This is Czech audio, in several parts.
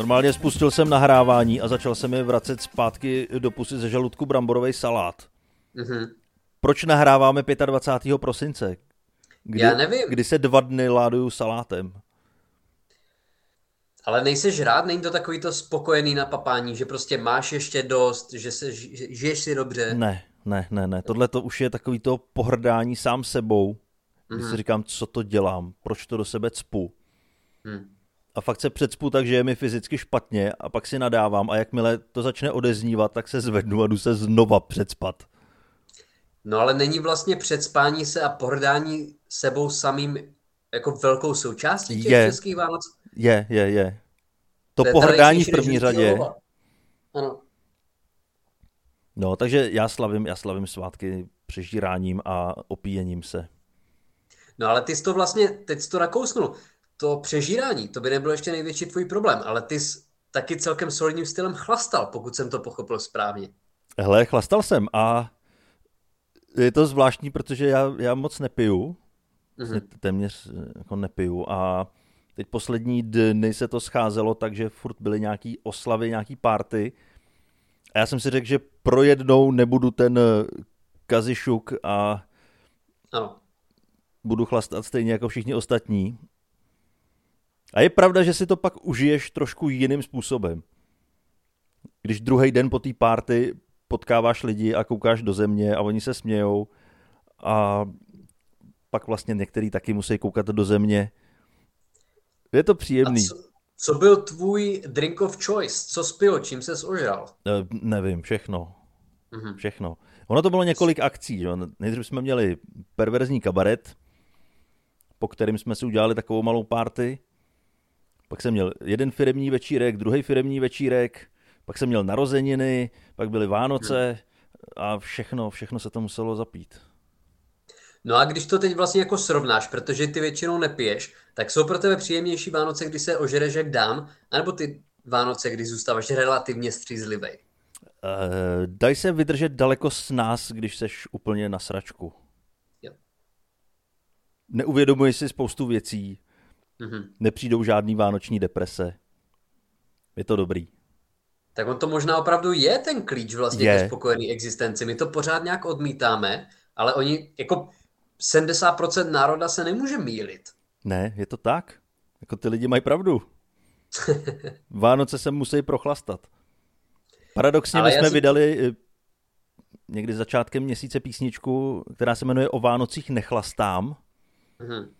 Normálně spustil jsem nahrávání a začal jsem je vracet zpátky do pusy ze žaludku bramborový salát. Mhm. Proč nahráváme 25. prosince? Kdy, Já nevím. Kdy se dva dny láduju salátem. Ale nejseš rád, není to takový to spokojený na papání, že prostě máš ještě dost, že se ži- žiješ si dobře. Ne, ne, ne, ne. Tohle to už je takový to pohrdání sám sebou, kdy si říkám, co to dělám, proč to do sebe cpu. Hm. A fakt se předspu tak, že je mi fyzicky špatně a pak si nadávám a jakmile to začne odeznívat, tak se zvednu a jdu se znova předspat. No ale není vlastně předspání se a pohrdání sebou samým jako velkou součástí těch Je. českých Vánoc? Je, je, je. To, je pohrdání v první řadě. Ano. No, takže já slavím, já slavím svátky přežíráním a opíjením se. No ale ty jsi to vlastně, teď jsi to nakousnul. To přežírání, to by nebylo ještě největší tvůj problém, ale ty jsi taky celkem solidním stylem chlastal, pokud jsem to pochopil správně. Hele, chlastal jsem a je to zvláštní, protože já, já moc nepiju, vlastně téměř jako nepiju a teď poslední dny se to scházelo tak, že furt byly nějaký oslavy, nějaký party a já jsem si řekl, že pro jednou nebudu ten eh, kazišuk a Ano. budu chlastat stejně jako všichni ostatní. A je pravda, že si to pak užiješ trošku jiným způsobem. Když druhý den po té párty potkáváš lidi a koukáš do země a oni se smějou a pak vlastně některý taky musí koukat do země. Je to příjemný. co, co byl tvůj drink of choice? Co spil? Čím ses ožral? Eh, Nevím, všechno. Mhm. Všechno. Ono to bylo několik akcí. Že? Nejdřív jsme měli perverzní kabaret, po kterým jsme si udělali takovou malou party. Pak jsem měl jeden firemní večírek, druhý firemní večírek, pak jsem měl narozeniny, pak byly Vánoce a všechno, všechno se to muselo zapít. No a když to teď vlastně jako srovnáš, protože ty většinou nepiješ, tak jsou pro tebe příjemnější Vánoce, kdy se ožereš jak dám, anebo ty Vánoce, kdy zůstáváš relativně střízlivý? Uh, daj se vydržet daleko s nás, když seš úplně na sračku. Jo. Neuvědomuješ si spoustu věcí, Mhm. nepřijdou žádný vánoční deprese. Je to dobrý. Tak on to možná opravdu je ten klíč vlastně Je. ke spokojené existenci. My to pořád nějak odmítáme, ale oni, jako 70% národa se nemůže mýlit. Ne, je to tak. Jako ty lidi mají pravdu. Vánoce se musí prochlastat. Paradoxně Ale my jsme si- vydali eh, někdy začátkem měsíce písničku, která se jmenuje O Vánocích nechlastám. Mhm.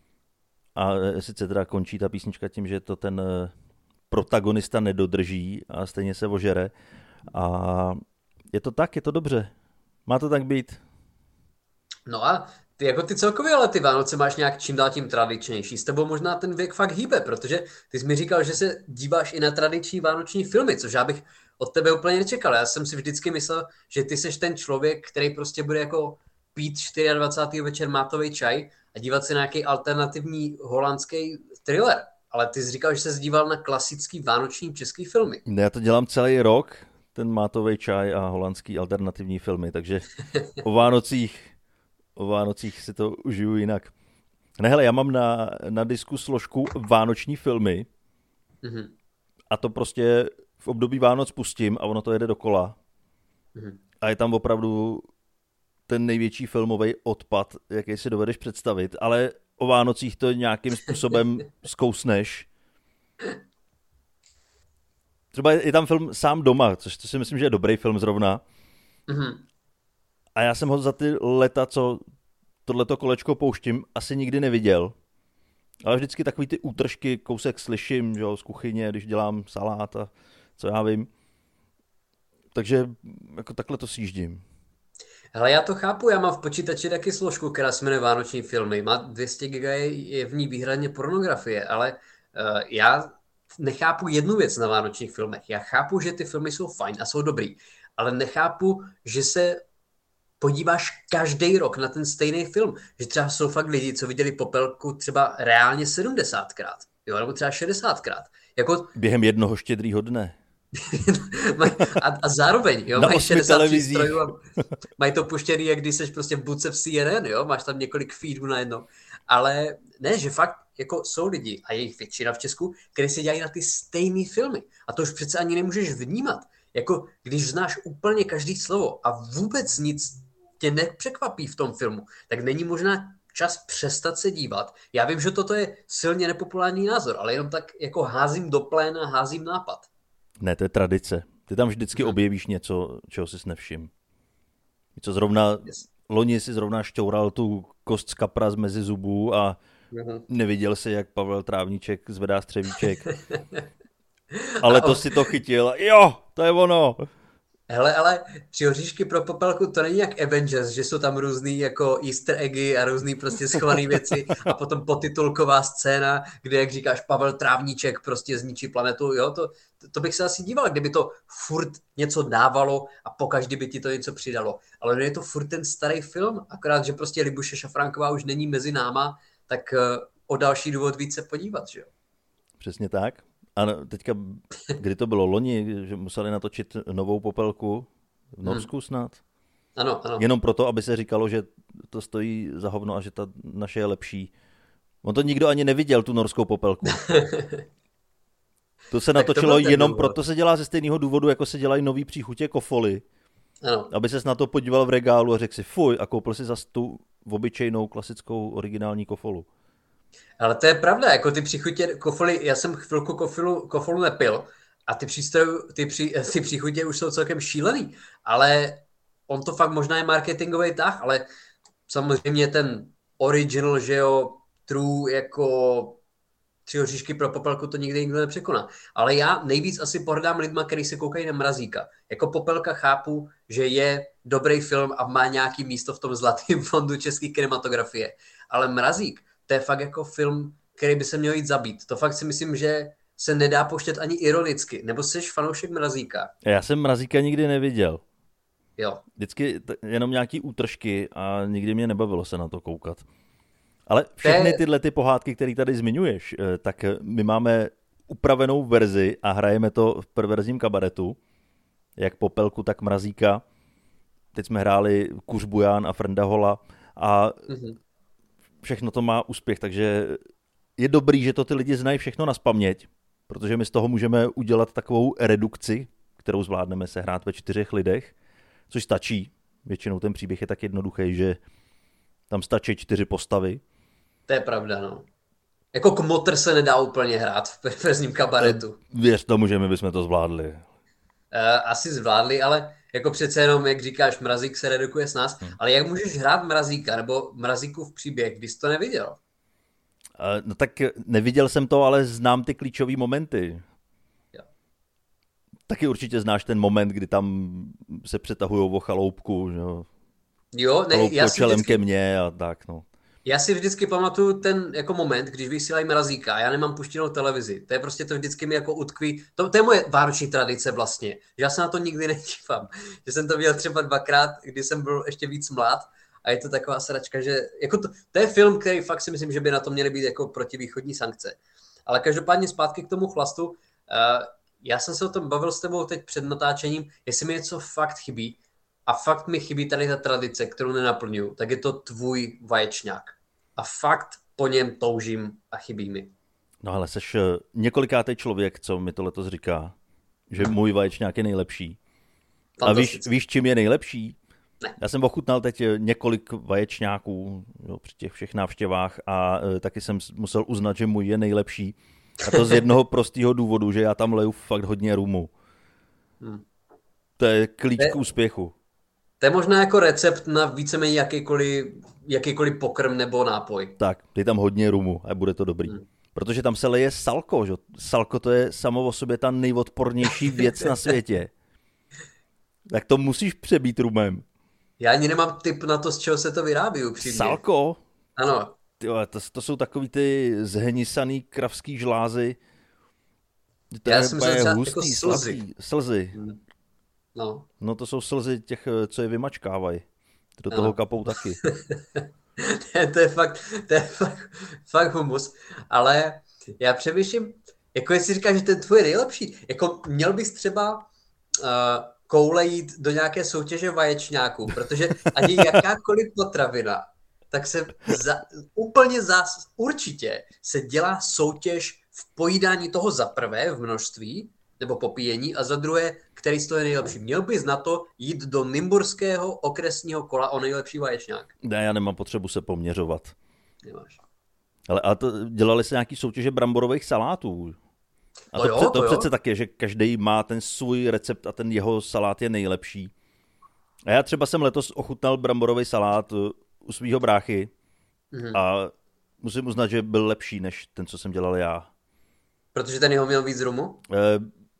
A sice teda končí ta písnička tím, že to ten eh, protagonista nedodrží a stejně se ožere. A je to tak, je to dobře. Má to tak být. No a ty jako ty celkově, ale ty Vánoce máš nějak čím dál tím tradičnější. S tebou možná ten věk fakt hýbe, protože ty jsi mi říkal, že se díváš i na tradiční vánoční filmy, což já bych od tebe úplně nečekal. Já jsem si vždycky myslel, že ty seš ten člověk, který prostě bude jako pít 24. večer mátový čaj a dívat se na nějaký alternativní holandský thriller. Ale ty jsi říkal, že se díval na klasický vánoční český filmy. Ne, Já to dělám celý rok, ten mátový čaj a holandský alternativní filmy, takže o Vánocích, o Vánocích si to užiju jinak. Ne, hele, já mám na, na disku složku Vánoční filmy Mhm. a to prostě v období Vánoc pustím a ono to jede dokola. Mhm. A je tam opravdu ten největší filmový odpad, jaký si dovedeš představit, ale o Vánocích to nějakým způsobem zkousneš. Třeba je tam film Sám doma, což to si myslím, že je dobrý film zrovna. Mhm. A já jsem ho za ty leta, co tohleto kolečko pouštím, asi nikdy neviděl. Ale vždycky takový ty útržky, kousek slyším, že jo, z kuchyně, když dělám salát a co já vím. Takže jako takhle to sjíždím. Hele, já to chápu, já mám v počítači taky složku, která se jmenuje Vánoční filmy. Má 200 GB, je, v ní výhradně pornografie, ale uh, já nechápu jednu věc na vánočních filmech. Já chápu, že ty filmy jsou fajn a jsou dobrý, ale nechápu, že se podíváš každý rok na ten stejný film. Že třeba jsou fakt lidi, co viděli Popelku třeba reálně 70krát, jo, nebo třeba 60krát. Jako, Během jednoho štědrýho dne. A, a zároveň, jo, Na mají osmi 60 televizích. přístrojů a mají to puštěný, jak když jsi prostě v budce v CNN, jo, máš tam několik feedů najednou. ale ne, že fakt jako jsou lidi, a jejich většina v Česku, kteří se dělají na ty stejné filmy. A to už přece ani nemůžeš vnímat. Jako když znáš úplně každý slovo a vůbec nic tě nepřekvapí v tom filmu, tak není možná čas přestat se dívat. Já vím, že toto je silně nepopulární názor, ale jenom tak jako házím do pléna, házím nápad. Ne, to je tradice. Ty tam vždycky hmm. objevíš něco, čeho jsi nevšim. Co zrovna, yes. loni si zrovna šťoural tu kost z kapra z mezi zubů a uh-huh. neviděl si, jak Pavel Trávníček zvedá střevíček. Ale to si to chytil. Jo, to je ono. Hele, ale tři oříšky pro popelku to není jak Avengers, že jsou tam různý jako easter eggy a různý prostě schované věci a potom potitulková scéna, kde, jak říkáš, Pavel Trávníček prostě zničí planetu, jo, to, to bych se asi díval, kdyby to furt něco dávalo a pokaždý by ti to něco přidalo. Ale je to furt ten starý film, akorát, že prostě Libuše Šafránková už není mezi náma, tak eh, o další důvod více podívat, že jo. Přesně tak. A teďka, kdy to bylo loni, že museli natočit novou popelku v Norsku hmm. snad? Ano, ano. Jenom proto, aby se říkalo, že to stojí za hovno a že ta naše je lepší. On to nikdo ani neviděl, tu norskou popelku. To se natočilo to jenom proto, se dělá ze stejného důvodu, jako se dělají nový příchutě kofoly. Ano. Aby ses na to podíval v regálu a řekl si fuj a koupil si zase tu obyčejnou klasickou originální kofolu. Ale to je pravda, jako ty příchutě kofoly, já jsem chvilku kofolu, kofolu nepil a ty, přístroj, ty, při, ty příchutě už jsou celkem šílený, ale on to fakt možná je marketingový tah, ale samozřejmě ten original, že jo, true jako tři oříšky pro popelku to nikdy nikdo nepřekoná. Ale já nejvíc asi pohrdám lidma, kteří se koukají na mrazíka. Jako popelka chápu, že je dobrý film a má nějaký místo v tom zlatém fondu české kinematografie. Ale mrazík, to je fakt jako film, který by se měl jít zabít. To fakt si myslím, že se nedá poštět ani ironicky. Nebo jsi fanoušek Mrazíka? Já jsem Mrazíka nikdy neviděl. Jo. Vždycky jenom nějaký útržky a nikdy mě nebavilo se na to koukat. Ale všechny tyhle ty pohádky, které tady zmiňuješ, eh, tak my máme upravenou verzi a hrajeme to v perverzním kabaretu, jak Popelku, tak Mrazíka. Teď jsme hráli Kuřbuján a Frndahola a mm-hmm všechno to má úspěch, takže je dobrý, že to ty lidi znají všechno na spaměť, protože my z toho můžeme udělat takovou redukci, kterou zvládneme se hrát ve čtyřech lidech, což stačí. Většinou ten příběh je tak jednoduchý, že tam stačí čtyři postavy. To je pravda, no. Jako kmotr se nedá úplně hrát v perverzním kabaretu. Věř tomu, že my bychom to zvládli. Uh, asi zvládli, ale jako přece jenom, jak říkáš, mrazík se redukuje s nás, hmm. ale jak můžeš hrát mrazíka nebo mrazíkův příběh, když jsi to neviděl? Uh, no tak neviděl jsem to, ale znám ty klíčové momenty. Jo. Taky určitě znáš ten moment, kdy tam se přetahují o chaloupku, že jo? Jo, ne, já si vždycky... ke mně a tak, no. Já si vždycky pamatuju ten jako moment, když vysílají mrazíka já nemám puštěnou televizi. To je prostě to vždycky mi jako utkví. To, to je moje vánoční tradice vlastně. Že já se na to nikdy nedívám. Že jsem to viděl třeba dvakrát, když jsem byl ještě víc mlad a je to taková sračka, že jako to, to je film, který fakt si myslím, že by na to měly být jako protivýchodní sankce. Ale každopádně zpátky k tomu chlastu. Uh, já jsem se o tom bavil s tebou teď před natáčením, jestli mi něco fakt chybí, a fakt mi chybí tady ta tradice, kterou nenaplňuju, tak je to tvůj vaječňák. A fakt po něm toužím a chybí mi. No ale seš eh, několikátý člověk, co mi to letos říká, že můj vaječňák je nejlepší. A víš, víš, čím je nejlepší? Ne. Já jsem ochutnal teď eh, několik vaječňáků jo, při těch všech návštěvách a e, taky jsem musel uznat, že můj je nejlepší. A to z jednoho prostého důvodu, že já tam leju fakt hodně rumu. Hmm. To je klíč k úspěchu. To je možná jako recept na víceméně jakýkoliv, jakýkoliv pokrm nebo nápoj. Tak, dej tam hodně rumu a bude to dobrý. Hmm. Protože tam se leje salko, že? Salko to je samo o sobě ta nejodpornější věc na světě. Tak to musíš přebít rumem. Já ani nemám tip na to, z čeho se to vyrábí upřímně. Salko? Ano. Tyjo, to, to jsou takový ty zhenisaný kravský žlázy. To Já je jsem myslel jako hustý, jako slzy. Slzy. Hmm. No. no to jsou slzy těch, eh, co je vymačkávají. Do toho no. kapou taky. to je fakt, to je fakt, fakt humus. Ale já přemýšlím, jako jestli říkáš, že ten tvůj je nejlepší, jako měl bys třeba uh, koule jít do nějaké soutěže vaječňáků, protože ani jakákoliv potravina tak se za, úplně zás, určitě se dělá soutěž v pojídání toho za prvé v množství, nebo popíjení, a za druhé, který z toho je nejlepší. Měl bys na to jít do Nymburského okresního kola o nejlepší vaječňák. Ne, já nemám potřebu se poměřovat. Nemáš. Ale a to, dělali se nějaký soutěže bramborových salátů. A To to, jo, to, to to jo. přece tak je, že každý má ten svůj recept a ten jeho salát je nejlepší. A já třeba jsem letos ochutnal bramborový salát uh, u svého bráchy Mhm. a musím uznat, že byl lepší než ten, co jsem dělal já. Protože ten jeho měl víc rumu?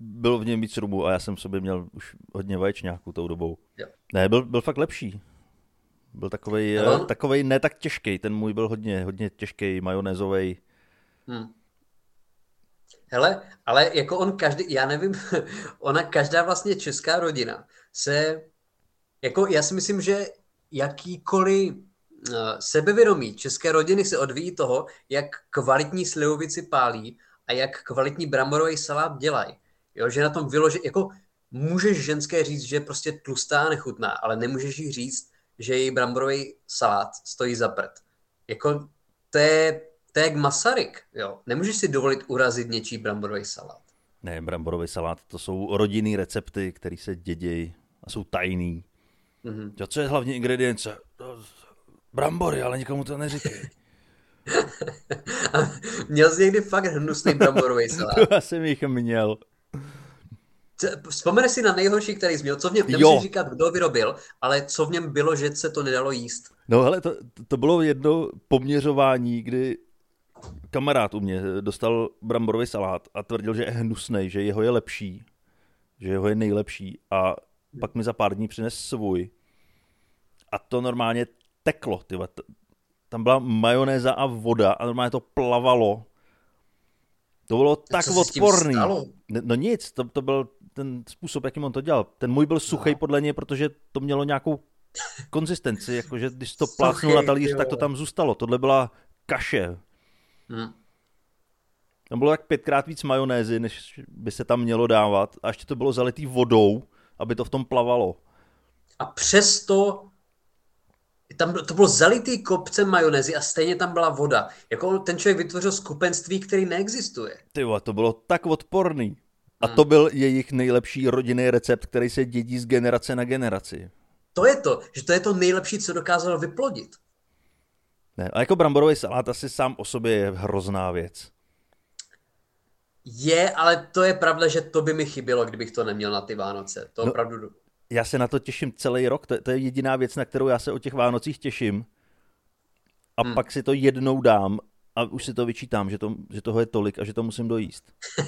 Eh, Byl v něm víc rumu a já jsem v sobě měl už hodně vaječňáků tou dobou. Jo. Ne, byl, byl fakt lepší. Byl takovej, eh, on- takovej ne tak těžký, ten můj byl hodně, hodně těžký, majonézový. Hm. Hele, ale jako on každý, já nevím, ona každá vlastně česká rodina se, jako já si myslím, že jakýkoliv uh, sebevědomí české rodiny se odvíjí toho, jak kvalitní slivovici pálí a jak kvalitní bramborový salát dělají. Jo, že na tom vyloží, jako můžeš ženské říct, že je prostě tlustá a nechutná, ale nemůžeš jí říct, že její bramborový salát stojí za prd. Jako to je, to je jak Masaryk, jo. Nemůžeš si dovolit urazit něčí bramborový salát. Ne, bramborový salát, to jsou rodinný recepty, které se dědějí a jsou tajný. Mhm. A co je hlavní ingredience? Brambory, ale nikomu to neříkej. Měl jsi někdy fakt hnusný bramborový salát. Já jsem jich měl. Vzpomeneš si na nejhorší, který jsi měl, co v něm, Jo. nemusíš říkat, kdo vyrobil, ale co v něm bylo, že se to nedalo jíst. No hele, to, to bylo jedno poměřování, kdy kamarád u mě dostal bramborový salát a tvrdil, že je hnusnej, že jeho je lepší, že jeho je nejlepší a pak mi za pár dní přines svůj. A to normálně teklo, tyva. T- Tam byla majonéza a voda a normálně to plavalo. To bylo tak odporný. No nic, to, to byl ten způsob, jakým on to dělal. Ten můj byl suchý No. podle něj, protože to mělo nějakou konzistenci, jakože když to plácnul na talíř, tak to tam zůstalo. Tohle byla kaše. Hm. Tam bylo jak pětkrát víc majonézy, než by se tam mělo dávat. A ještě to bylo zalitý vodou, aby to v tom plavalo. A přesto tam to bylo zalitý kopcem majonézy a stejně tam byla voda. Jako ten člověk vytvořil skupenství, který neexistuje. Ty to bylo tak odporný. A Hmm. to byl jejich nejlepší rodinný recept, který se dědí z generace na generaci. To je to, že to je to nejlepší, co dokázal vyplodit. Ne, a jako bramborový salát asi sám o sobě je hrozná věc. Je, ale to je pravda, že to by mi chybělo, kdybych to neměl na ty Vánoce. To No. opravdu... Já se na to těším celý rok, to, to je jediná věc, na kterou já se o těch Vánocích těším. A Hmm. pak si to jednou dám a už si to vyčítám, že, to, že toho je tolik a že to musím dojíst.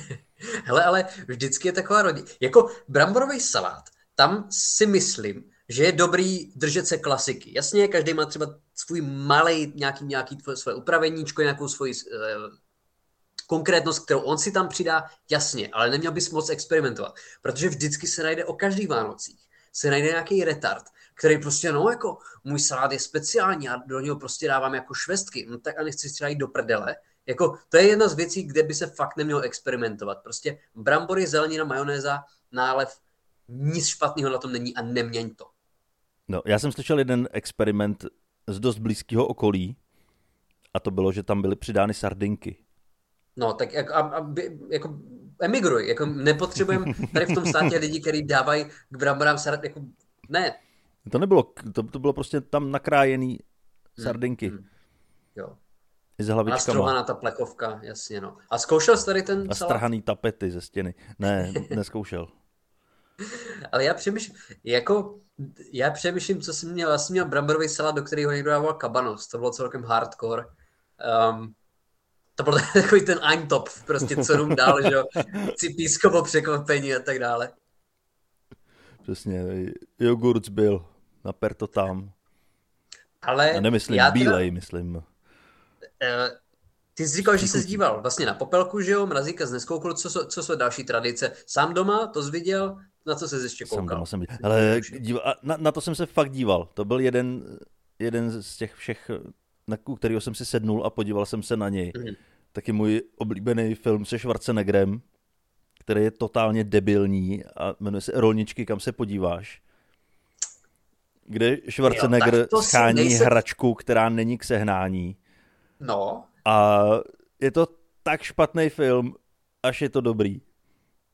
Hele, ale vždycky je taková rodina. Jako bramborový salát, tam si myslím, že je dobrý držet se klasiky. Jasně, každý má třeba svůj malý nějaký, nějaký tvoje, své upraveníčko, nějakou svoji uh, konkrétnost, kterou on si tam přidá, jasně, ale neměl bys moc experimentovat, protože vždycky se najde o každých Vánocích, se najde nějaký retard, který prostě, no jako, můj salát je speciální, já do něho prostě dávám jako švestky, no tak a nechci třeba jít do prdele, jako, to je jedna z věcí, kde by se fakt nemělo experimentovat. Prostě brambory, zelenina, majonéza, nálev, nic špatného na tom není a neměň to. No, já jsem slyšel jeden experiment z dost blízkého okolí a to bylo, že tam byly přidány sardinky. No, tak jako, a, aby, jako emigruj, jako nepotřebujeme tady v tom státě lidi, kteří dávají k bramborám salát, jako ne. To nebylo, to, to bylo prostě tam nakrájený sardinky hmm. Jo. i s A hlavičkama nastruhaná ta plekovka, jasně no. A zkoušel jsi tady ten a salát? strhaný tapety ze stěny. Ne, neskoušel. Ale já přemýšlím, jako, já přemýšlím, co jsem měl, já jsem měl bramborový salát, do kterého někdo dával kabanos, to bylo celkem hardcore. Um, to byl takový ten Eintopf, prostě co jdu dál, že jo, cipískovo překvapení a tak dále. Přesně, jogurt byl, naper to tam. Ale A nemyslím já teda- bílej, myslím. Eh, Ty jsi říkal, že se zdíval vlastně na popelku, že jo, mrazíka z neskoukl, co, jsou- co jsou další tradice? Sám doma, to jsi viděl, na co se ještě koukal? doma jsem viděl. Ale díval, na, na, to jsem se fakt díval. To byl jeden, jeden z těch všech, na u kterého jsem si sednul a podíval jsem se na něj. Mhm. Taky můj oblíbený film se Schwarzeneggerem, který je totálně debilní a jmenuje se Rolničky, kam se podíváš. kde Schwarzenegger Jo, schání nejsem- hračku, která není k sehnání. No, A je to tak špatný film, až je to dobrý.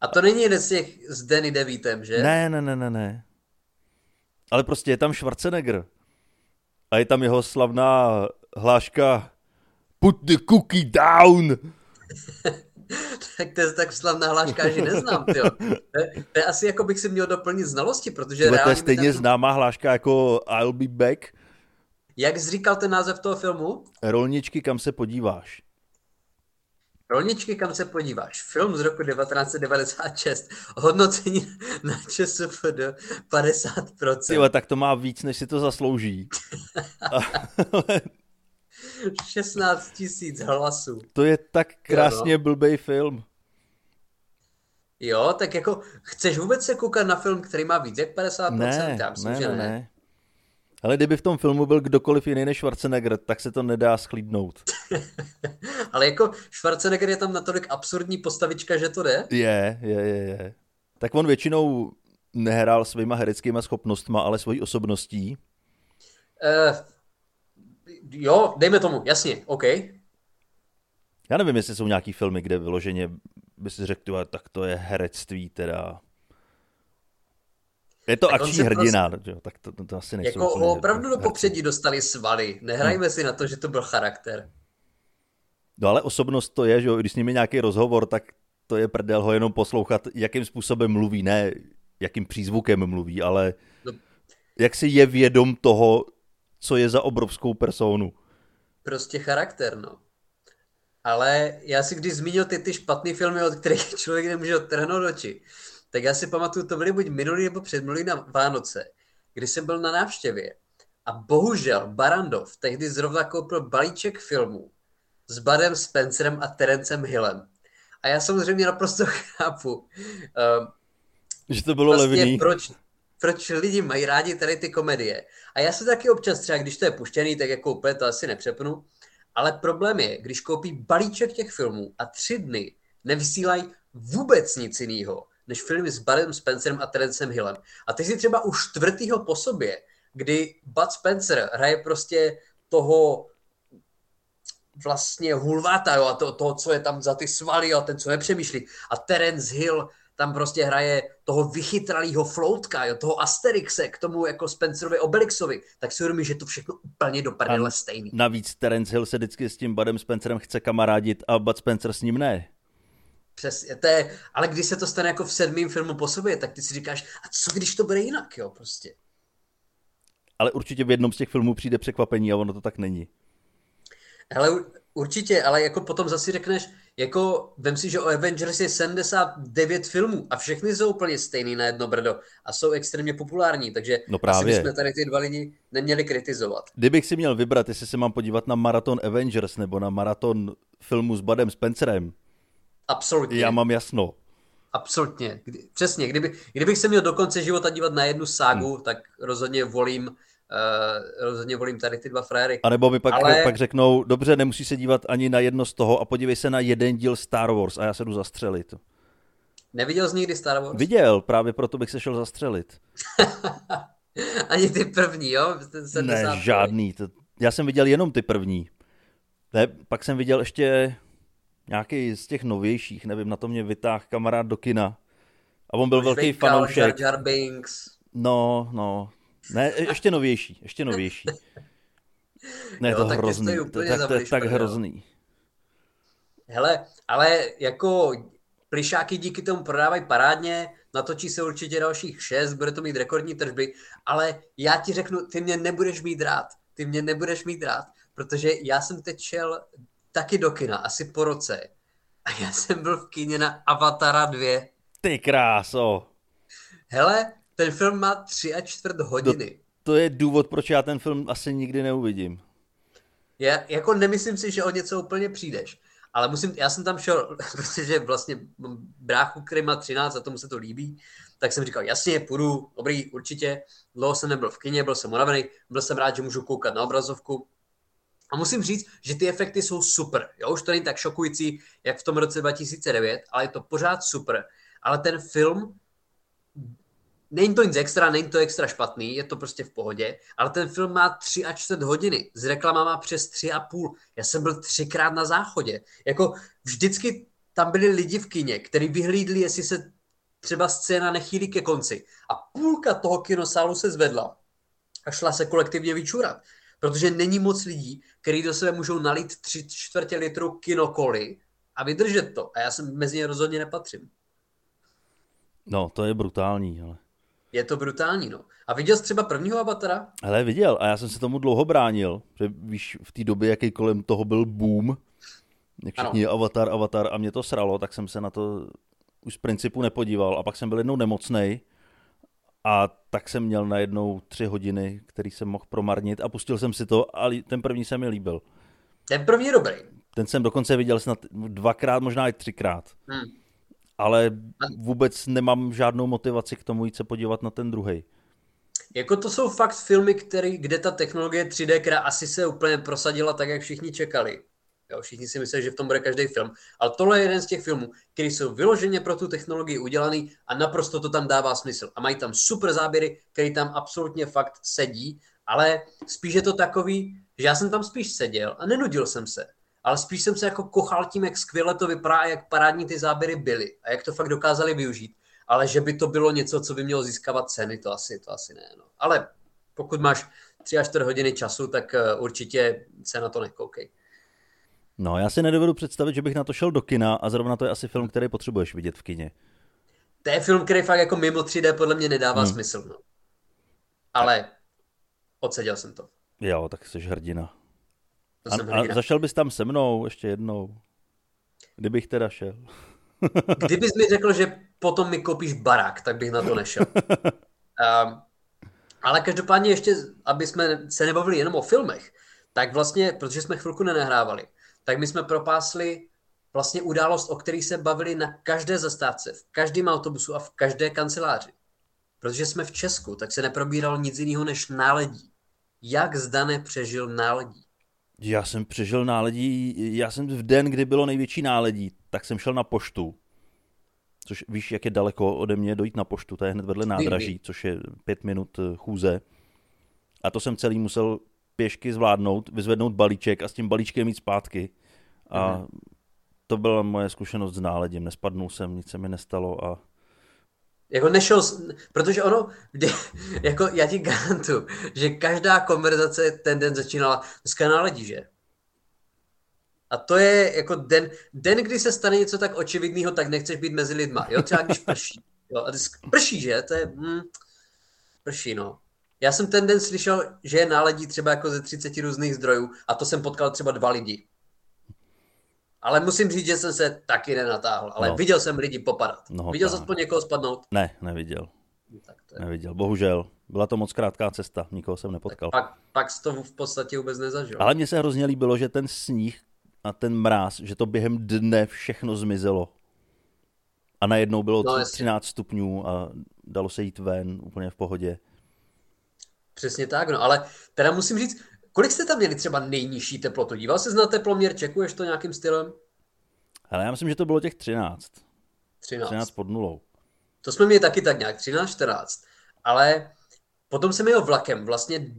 a to není jeden z těch s Danny DeVitem, že? Ne, ne, ne, ne, ne. Ale prostě je tam Schwarzenegger. A je tam jeho slavná hláška Put the cookie down. Tak to je tak slavná hláška, že neznám. To, je- to je asi jako bych si měl doplnit znalosti, protože Tohle to je stejně ten, známá hláška jako I'll be back. Jak jsi říkal ten název toho filmu? Rolničky, kam se podíváš. Rolničky, kam se podíváš. Film z roku 1996. Hodnocení na ČSFD 50%. Tyhle, tak to má víc, než si to zaslouží. Ale 16 tisíc hlasů. to je tak krásně blbej film. Jo, tak jako chceš vůbec se koukat na film, který má víc jak 50%? Ne, Já myslím, ne, že ne, ne. Ale kdyby v tom filmu byl kdokoliv jiný než Schwarzenegger, tak se to nedá schlídnout. Ale jako Schwarzenegger je tam natolik absurdní postavička, že to jde. Je, je, je, je. Tak on většinou nehrál svýma hereckýma schopnostma, ale svojí osobností. Uh, jo, dejme tomu, jasně, OK. Já nevím, jestli jsou nějaký filmy, kde vyloženě by si řekl, "Tyhle, tak to je herectví teda. Je to Tak akční se hrdina, že jo, tak to, to, to asi nejsou Jako úplně opravdu do popředí dostali svaly. Nehrajme si na to, že to byl charakter. No ale osobnost to je, že jo, když s je nějaký rozhovor, tak to je prdel ho jenom poslouchat, jakým způsobem mluví, ne jakým přízvukem mluví, ale No. jak si je vědom toho, co je za obrovskou personu. Prostě charakter, no. Ale já si když zmínil ty, ty špatný filmy, od kterých člověk nemůže odtrhnout oči, tak já si pamatuju, to byly buď minulý nebo předminulý na Vánoce, kdy jsem byl na návštěvě. A bohužel Barandov tehdy zrovna koupil balíček filmů s Badem Spencerem a Terencem Hillem. A já samozřejmě naprosto chápu, uh, Že to bylo vlastně levný. proč, proč lidi mají rádi tady ty komedie. A já se taky občas třeba, když to je puštěný, tak jako úplně to asi nepřepnu. Ale problém je, když koupí balíček těch filmů a tři dny nevysílají vůbec nic jiného, než filmy s Budem Spencerem a Terencem Hillem. A ty si třeba už čtvrtýho po sobě, kdy Bud Spencer hraje prostě toho vlastně hulváta, jo, a to, to, co je tam za ty svaly, a ten, co nepřemýšlí. A Terence Hill tam prostě hraje toho vychytralýho floutka, jo, toho Asterixe k tomu jako Spencerovi Obelixovi, tak si uvědomí, že to všechno úplně do prdele stejný. Navíc Terence Hill se vždycky s tím Budem Spencerem chce kamarádit a Bud Spencer s ním ne. Přesně, to je, ale když se to stane jako v sedmém filmu po sobě, tak ty si říkáš, a co když to bude jinak, jo, prostě. Ale určitě v jednom z těch filmů přijde překvapení a ono to tak není. Hele, u- určitě, ale jako potom zase řekneš, jako vem si, že o Avengers je 79 filmů a všechny jsou úplně stejný na jedno brdo a jsou extrémně populární, takže No asi právě. bychom tady ty dva lidi neměli kritizovat. Kdybych si měl vybrat, jestli se mám podívat na maraton Avengers nebo na maraton filmu s Budem Spencerem, Absolutně. já mám jasno. Absolutně. Kdy, přesně. Kdyby, kdybych se měl do konce života dívat na jednu ságu, hmm. tak rozhodně volím, uh, rozhodně volím tady ty dva frajery. A nebo mi pak, Ale- pak řeknou, dobře, nemusí se dívat ani na jedno z toho a podívej se na jeden díl Star Wars a já se jdu zastřelit. Neviděl jsi nikdy Star Wars? Viděl, právě proto bych se šel zastřelit. Ani ty první, jo? Ten 70. Ne, žádný. To, já jsem viděl jenom ty první. Ne, pak jsem viděl ještě nějaký z těch novějších, nevím, na to mě vytáhl kamarád do kina. A on byl velký Vejkal, fanoušek. Jar Jar Binks. No, no. Ne, je- ještě novější, ještě novější. Ne, Jo, to tak hrozný. To, úplně tak, to je tak hrozný. Hele, ale jako plišáky díky tomu prodávají parádně, natočí se určitě dalších šest, bude to mít rekordní tržby, ale já ti řeknu, ty mě nebudeš mít rád. Ty mě nebudeš mít rád, protože já jsem teď šel taky do kina, asi po roce. A já jsem byl v kině na Avatara 2. Ty kráso. Hele, ten film má tři a čtvrt hodiny. To je důvod, proč já ten film asi nikdy neuvidím. Já jako nemyslím si, že o něco úplně přijdeš. Ale musím, já jsem tam šel, protože vlastně bráchu, který má 13 a tomu se to líbí, tak jsem říkal, jasně, půjdu, dobrý, určitě. Dlouho jsem nebyl v kině, byl jsem unavený, byl jsem rád, že můžu koukat na obrazovku. A musím říct, že ty efekty jsou super. Jo, už to není tak šokující, jak v tom roce 2009, ale je to pořád super. Ale ten film není to nic extra, není to extra špatný, je to prostě v pohodě, ale ten film má 3 a 4 hodiny, s reklamama přes 3 a půl. Já jsem byl třikrát na záchodě. Jako vždycky tam byli lidi v kině, kteří vyhlídli, jestli se třeba scéna nechýlí ke konci. A půlka toho kinosálu se zvedla a šla se kolektivně vyčurat. Protože není moc lidí, kteří do sebe můžou nalít tři čtvrtě litru kinokoli a vydržet to. A já jsem mezi ně rozhodně nepatřím. No, to je brutální, ale... Je to brutální, no. A viděl jsi třeba prvního Avatara? Ale viděl a já jsem se tomu dlouho bránil, že víš, v té době, jaký kolem toho byl boom, jak všichni ano. Avatar, Avatar a mě to sralo, tak jsem se na to už z principu nepodíval a pak jsem byl jednou nemocnej a tak jsem měl najednou tři hodiny, který jsem mohl promarnit a pustil jsem si to a ten první se mi líbil. Ten první je dobrý. Ten jsem dokonce viděl snad dvakrát, možná i třikrát. Hmm. Ale vůbec nemám žádnou motivaci k tomu jít se podívat na ten druhý. Jako to jsou fakt filmy, který, kde ta technologie 3D, která asi se úplně prosadila tak, jak všichni čekali. Jo, všichni si myslí, že v tom bude každý film. Ale tohle je jeden z těch filmů, který jsou vyloženě pro tu technologii udělaný a naprosto to tam dává smysl. A mají tam super záběry, který tam absolutně fakt sedí, ale spíš je to takový, že já jsem tam spíš seděl a nenudil jsem se. Ale spíš jsem se jako kochal tím, jak skvěle to vypadá a jak parádní ty záběry byly a jak to fakt dokázali využít. Ale že by to bylo něco, co by mělo získávat ceny, to asi, to asi ne. No. Ale pokud máš 3 až 4 hodiny času, tak eh, určitě se na to nekoukej. No, já si nedovedu představit, že bych na to šel do kina a zrovna to je asi film, který potřebuješ vidět v kině. To je film, který fakt jako mimo 3D podle mě nedává hmm. smysl. No. Ale odseděl jsem to. Jo, tak jsi hrdina. To a, hrdina. a zašel bys tam se mnou ještě jednou? Kdybych teda šel. Kdybys mi řekl, že potom mi koupíš barák, tak bych na to nešel. Um, ale každopádně ještě, aby jsme se nebavili jenom o filmech, tak vlastně, protože jsme chvilku nenahrávali, tak my jsme propásli vlastně událost, o které se bavili na každé zastávce, v každém autobusu a v každé kanceláři. Protože jsme v Česku, tak se neprobíralo nic jiného než náledí. Jak Zdane přežil náledí? Já jsem přežil náledí, já jsem v den, kdy bylo největší náledí, tak jsem šel na poštu. Což víš, jak je daleko ode mě dojít na poštu, to je hned vedle nádraží, což je pět minut eh, chůze. A to jsem celý musel pěšky zvládnout, vyzvednout balíček a s tím balíčkem jít zpátky. A mm. to byla moje zkušenost s náledím. Nespadnul jsem, nic se mi nestalo a jako nešel, protože ono, jako já ti garantuju, že každá konverzace ten den začínala z náledí, že? A to je jako den, den, kdy se stane něco tak očividného, tak nechceš být mezi lidma, jo? Třeba když prší. Jo? A ty prší, že? To je, hm, prší, no. Já jsem ten den slyšel, že je náledí třeba jako ze 30 různých zdrojů a to jsem potkal třeba dva lidi. Ale musím říct, že jsem se taky nenatáhl, ale no. viděl jsem lidi popadat. No, viděl jsi aspoň někoho spadnout? Ne, neviděl. No, tak to je... Neviděl, bohužel. Byla to moc krátká cesta, nikoho jsem nepotkal. Tak pak, pak jsi to v podstatě vůbec nezažil. Ale mně se hrozně líbilo, že ten sníh a ten mráz, že to během dne všechno zmizelo. A najednou bylo no, 13 stupňů a dalo se jít ven úplně v pohodě. Přesně tak, no ale teda musím říct, kolik jste tam měli třeba nejnižší teplotu? Díval se na teploměr, čekuješ to nějakým stylem? Ale já myslím, že to bylo těch 13. 13. 13 pod nulou. To jsme měli taky tak nějak, 13, 14. Ale potom jsem jel vlakem, vlastně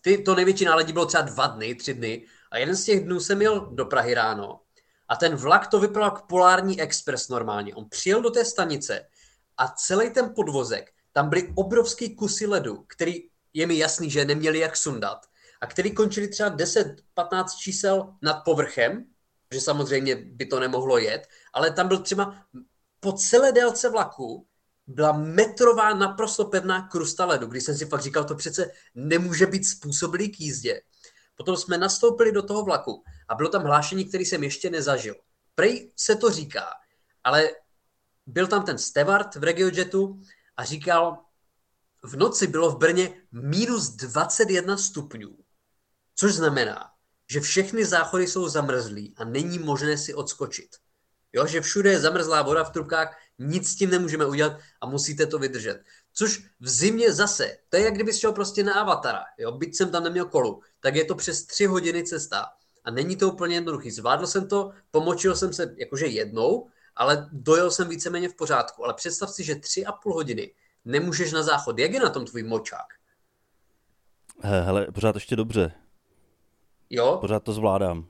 ty, to největší náledí bylo třeba dva dny, tři dny a jeden z těch dnů jsem jel do Prahy ráno a ten vlak to vypadal jako Polární Express normálně. On přijel do té stanice a celý ten podvozek, tam byly obrovský kusy ledu, který je mi jasný, že neměli jak sundat a který končili třeba 10-15 čísel nad povrchem, že samozřejmě by to nemohlo jet, ale tam byl třeba po celé délce vlaku byla metrová naprosto pevná krusta ledu, když jsem si fakt říkal, to přece nemůže být způsobilý k jízdě. Potom jsme nastoupili do toho vlaku a bylo tam hlášení, který jsem ještě nezažil. Prej se to říká, ale byl tam ten steward v RegioJetu a říkal, v noci bylo v Brně minus 21 stupňů, což znamená, že všechny záchody jsou zamrzlí a není možné si odskočit. Jo, že všude je zamrzlá voda v trubkách, nic s tím nemůžeme udělat a musíte to vydržet. Což v zimě zase, to je jak kdyby šel prostě na Avatara, jo, byť jsem tam neměl kolu, tak je to přes tři hodiny cesta a není to úplně jednoduchý. Zvládl jsem to, pomočil jsem se jakože jednou, ale dojel jsem víceméně v pořádku. Ale představ si, že tři a půl hodiny nemůžeš na záchod. Jak je na tom tvůj močák? Hele, pořád ještě dobře. Jo? Pořád to zvládám.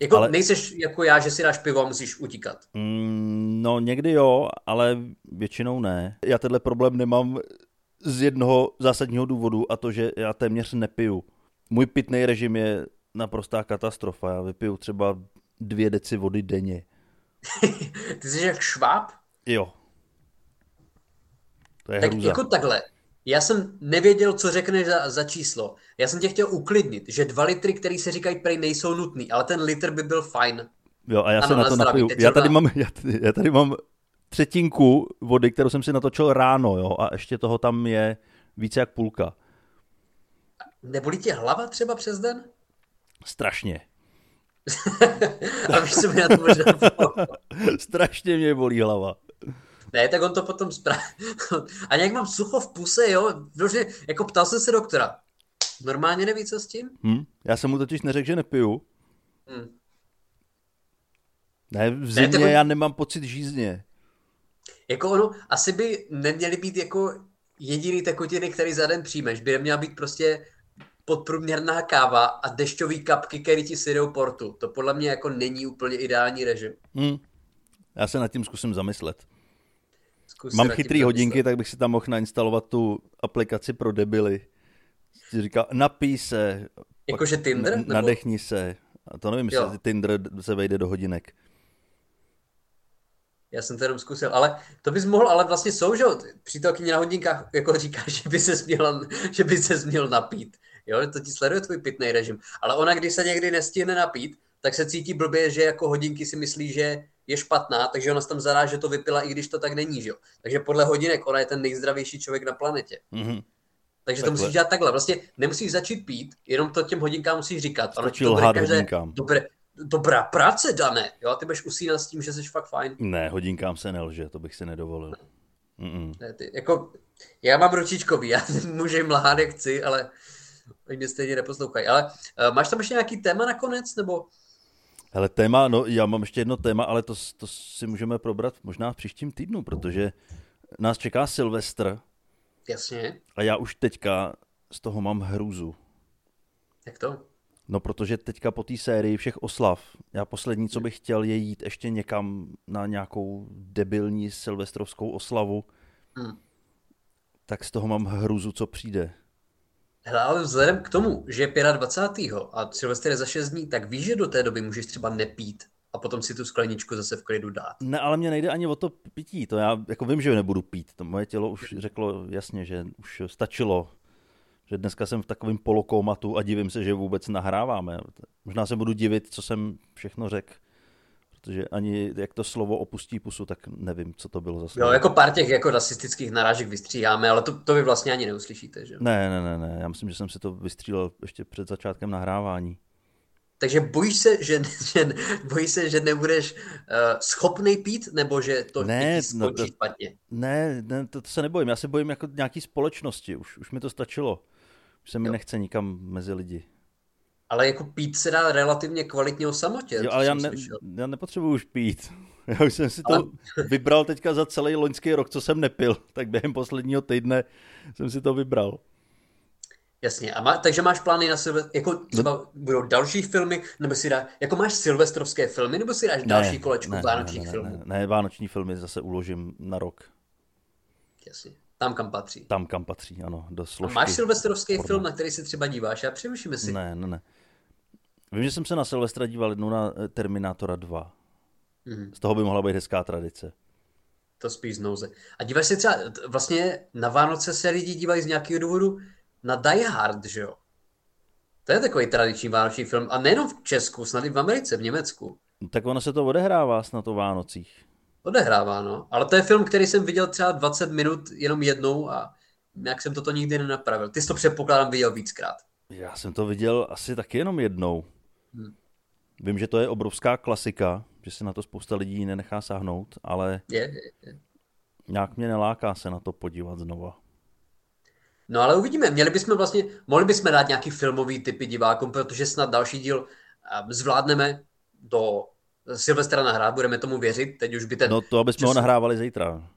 Jako ale... nejseš jako já, že si dáš pivo a musíš utíkat. Mm, no někdy jo, ale většinou ne. Já tenhle problém nemám z jednoho zásadního důvodu a to, že já téměř nepiju. Můj pitný režim je naprostá katastrofa. Já vypiju třeba dvě deci vody denně. Ty jsi jak šváb? Jo. To je tak hrůza. jako takhle. Já jsem nevěděl, co řekneš za, za číslo. Já jsem tě chtěl uklidnit, že dva litry, který se říkají prej, nejsou nutný, ale ten litr by byl fajn. Jo, a já ano, se na to napiju. Já tady, mám, já, tady, já tady mám třetinku vody, kterou jsem si natočil ráno, jo, a ještě toho tam je více jak půlka. Nebolí tě hlava třeba přes den? Strašně. a víš, co mi na to možná Strašně mě bolí hlava. Ne, tak on to potom spra... A nějak mám sucho v puse, jo? Protože, jako ptal jsem se doktora. Normálně neví, co s tím? Hmm, já jsem mu totiž neřekl, že nepiju. Hmm. Ne, v zimě ne, tebe... já nemám pocit žízně. Jako ono, asi by neměly být jako jediný tekutiny, který za den přijmeš. By neměla být prostě podprůměrná káva a dešťový kapky, který ti syjdou portu. To podle mě jako není úplně ideální režim. Hmm. Já se nad tím zkusím zamyslet. Zkus Mám chytrý hodinky, tak bych si tam mohl nainstalovat tu aplikaci pro debily. Ti říká, napij se. Jakože Tinder? N- nadechni se. A to nevím, jestli Tinder se vejde do hodinek. Já jsem to jenom zkusil, ale to bys mohl, ale vlastně jsou, že přítelkyně na hodinkách jako říká, že by se měl, že by se měl napít. Jo, to ti sleduje tvůj pitný režim. Ale ona, když se někdy nestihne napít, tak se cítí blbě, že jako hodinky si myslí, že je špatná, takže ona se tam zará, že to vypila, i když to tak není, že jo. Takže podle hodinek ona je ten nejzdravější člověk na planetě. Mm-hmm. Takže takhle. to musíš dělat takhle. Vlastně nemusíš začít pít, jenom to těm hodinkám musíš říkat. Stačí lhát každé, hodinkám. Dobré, dobrá práce, Dané. Jo, ty budeš usínat s tím, že jsi fakt fajn. Ne, hodinkám se nelže, to bych si nedovolil. Ne. Ne, ty, jako, já mám ručičkový, já můžu jim lhát, jak chci, ale oni mě stejně neposlouchají. Ale uh, máš tam ještě nějaký téma nakonec, nebo Hele, téma, no já mám ještě jedno téma, ale to, to si můžeme probrat možná v příštím týdnu, protože nás čeká Silvestr. Jasně. A já už teďka z toho mám hrůzu. Jak to? No protože teďka po té sérii všech oslav, já poslední, co bych chtěl, je jít ještě někam na nějakou debilní silvestrovskou oslavu. Hmm. Tak z toho mám hruzu, co přijde. Hele, ale vzhledem k tomu, že je 25. a Silvestr je za 6 dní, tak víš, že do té doby můžeš třeba nepít a potom si tu skleničku zase v klidu dát. Ne, ale mě nejde ani o to pití, to já jako vím, že nebudu pít, to moje tělo už řeklo jasně, že už stačilo, že dneska jsem v takovém polokoumatu a divím se, že vůbec nahráváme. Možná se budu divit, co jsem všechno řekl protože ani jak to slovo opustí pusu, tak nevím, co to bylo za slovo. Jo, jako pár těch jako rasistických narážek vystříháme, ale to, to vy vlastně ani neuslyšíte, že? Ne, ne, ne, ne, já myslím, že jsem si to vystřílel ještě před začátkem nahrávání. Takže bojíš se, že, že, bojíš se, že nebudeš uh, schopný pít, nebo že to ne, no to, špatně? Ne, ne to, to, se nebojím, já se bojím jako nějaký společnosti, už, už mi to stačilo. Už se mi jo. nechce nikam mezi lidi. Ale jako pít se dá relativně kvalitně o samotě. Jo, ale já, ne, já nepotřebuji už pít. Já už jsem si ale... to vybral teďka za celý loňský rok, co jsem nepil. Tak během posledního týdne jsem si to vybral. Jasně, a má, takže máš plány na Silvestr, jako třeba no. budou další filmy, nebo si dá, jako máš silvestrovské filmy, nebo si dáš ne, další kolečko ne, vánočních ne, ne, filmů? Ne, ne, ne, vánoční filmy zase uložím na rok. Jasně. Tam, kam patří. Tam, kam patří, ano. Do složky. A máš silvestrovský porno. film, na který se třeba díváš? Já přemýšlím si. Ne, ne, ne. Vím, že jsem se na Silvestra díval jednou na eh, Terminátora 2. Mm. Z toho by mohla být hezká tradice. To spíš z nouze. A díváš se třeba, vlastně na Vánoce se lidi dívají z nějakého důvodu na Die Hard, že jo? To je takový tradiční vánoční film. A nejenom v Česku, snad i v Americe, v Německu. Tak ono se to odehrává snad o Vánocích. Odehrává, no. Ale to je film, který jsem viděl třeba 20 minut jenom jednou a nějak jsem toto nikdy nenapravil. Ty jsi to předpokládám viděl víckrát. Já jsem to viděl asi taky jenom jednou. Hmm. Vím, že to je obrovská klasika, že se na to spousta lidí nenechá sáhnout, ale je, je, je. nějak mě neláká se na to podívat znova. No ale uvidíme. Měli bychom vlastně, mohli bychom dát nějaký filmový typy divákům, protože snad další díl zvládneme do Silvestra nahrát, budeme tomu věřit, teď už by ten... No to, aby jsme čas... ho nahrávali zítra.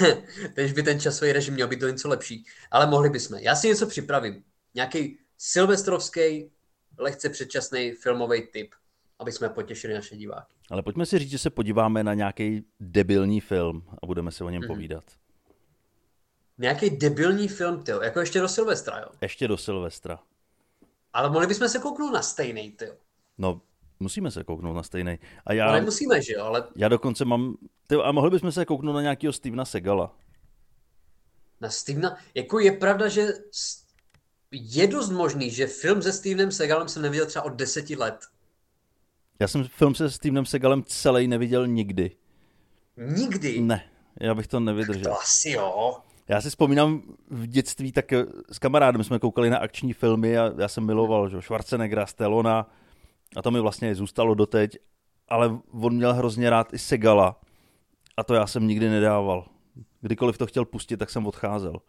Tež by ten časový režim měl být do něco lepší. Ale mohli bychom. Já si něco připravím. Nějaký silvestrovský, lehce předčasný filmový typ, aby jsme potěšili naše diváky. Ale pojďme si říct, že se podíváme na nějaký debilní film a budeme se o něm mm-hmm. povídat. Nějaký debilní film, ty jako ještě do Silvestra, jo? Ještě do Silvestra. Ale mohli bychom se kouknout na stejný, ty. No, musíme se kouknout na stejný. A já, no nemusíme, že jo, ale... Já dokonce mám... Ty, a mohli bychom se kouknout na nějakého Stevena Segala. Na Stevena? Jako je pravda, že je dost možný, že film se Stevenem Segalem jsem neviděl třeba od deseti let. Já jsem film se Stevenem Segalem celý neviděl nikdy. Nikdy? Ne, já bych to nevydržel. Tak to asi jo. Já si vzpomínám v dětství, tak s kamarádem jsme koukali na akční filmy a já jsem miloval že Schwarzeneggera, Stellona a to mi vlastně zůstalo doteď, ale on měl hrozně rád i Segala a to já jsem nikdy nedával. Kdykoliv to chtěl pustit, tak jsem odcházel.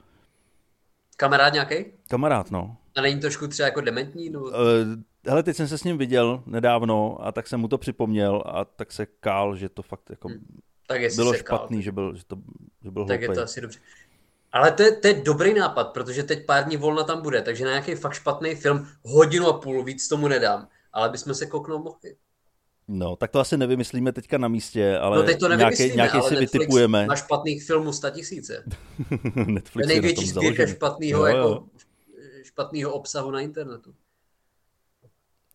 Kamarád nějaký? Kamarád, no. A není trošku třeba jako dementní? No? Uh, hele, teď jsem se s ním viděl nedávno a tak jsem mu to připomněl a tak se kál, že to fakt jako hmm. tak bylo špatný, kál, že byl, že to, že byl Tak hloupej. je to asi dobře. Ale to je, to je dobrý nápad, protože teď pár dní volna tam bude, takže na nějaký fakt špatný film hodinu a půl víc tomu nedám. Ale bychom se kouknout mohli. No, tak to asi nevymyslíme teďka na místě, ale no, teď to nějaký, nějaký ale si Netflix vytipujeme. má špatných filmů sta tisíce. Netflix to je největší sbírka špatného, jako, špatného obsahu na internetu.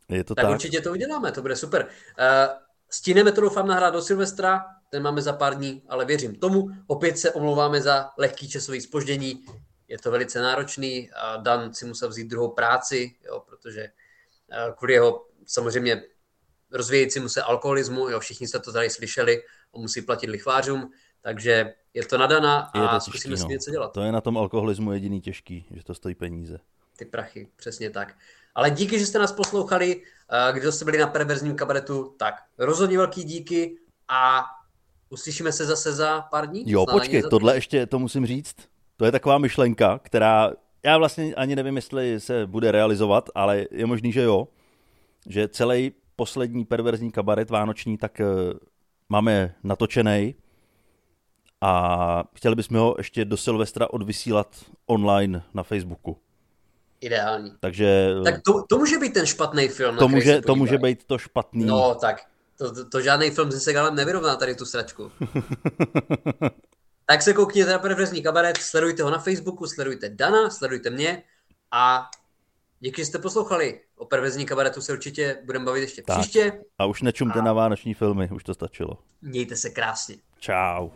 Je to tak, tak určitě to uděláme, to bude super. Uh, stíneme to doufám nahrát do Silvestra, ten máme za pár dní, ale věřím tomu. Opět se omlouváme za lehký časový spoždění, je to velice náročný a Dan si musel vzít druhou práci, jo, protože uh, kvůli jeho samozřejmě rozvíjejícímu se alkoholismu, jo, všichni jste to tady slyšeli, on musí platit lichvářům, takže je to nadana a zkusíme no. si něco dělat. To je na tom alkoholismu jediný těžký, že to stojí peníze. Ty prachy, přesně tak. Ale díky, že jste nás poslouchali, když jste byli na perverzním kabaretu, tak rozhodně velký díky a uslyšíme se zase za pár dní. Jo, počkej, tohle ještě to musím říct. To je taková myšlenka, která já vlastně ani nevím, jestli se bude realizovat, ale je možný, že jo. Že celý poslední perverzní kabaret vánoční, tak uh, máme natočený a chtěli bychom ho ještě do Silvestra odvysílat online na Facebooku. Ideální. Takže... Tak to, to může být ten špatný film. To, může, to může být to špatný. No tak, to, to, to žádný film se Segalem nevyrovná tady tu sračku. tak se koukněte na perverzní kabaret, sledujte ho na Facebooku, sledujte Dana, sledujte mě a Díky, že jste poslouchali. O pervezní kabaretu se určitě budeme bavit ještě tak. příště. A už nečumte a... na vánoční filmy, už to stačilo. Mějte se krásně. Čau.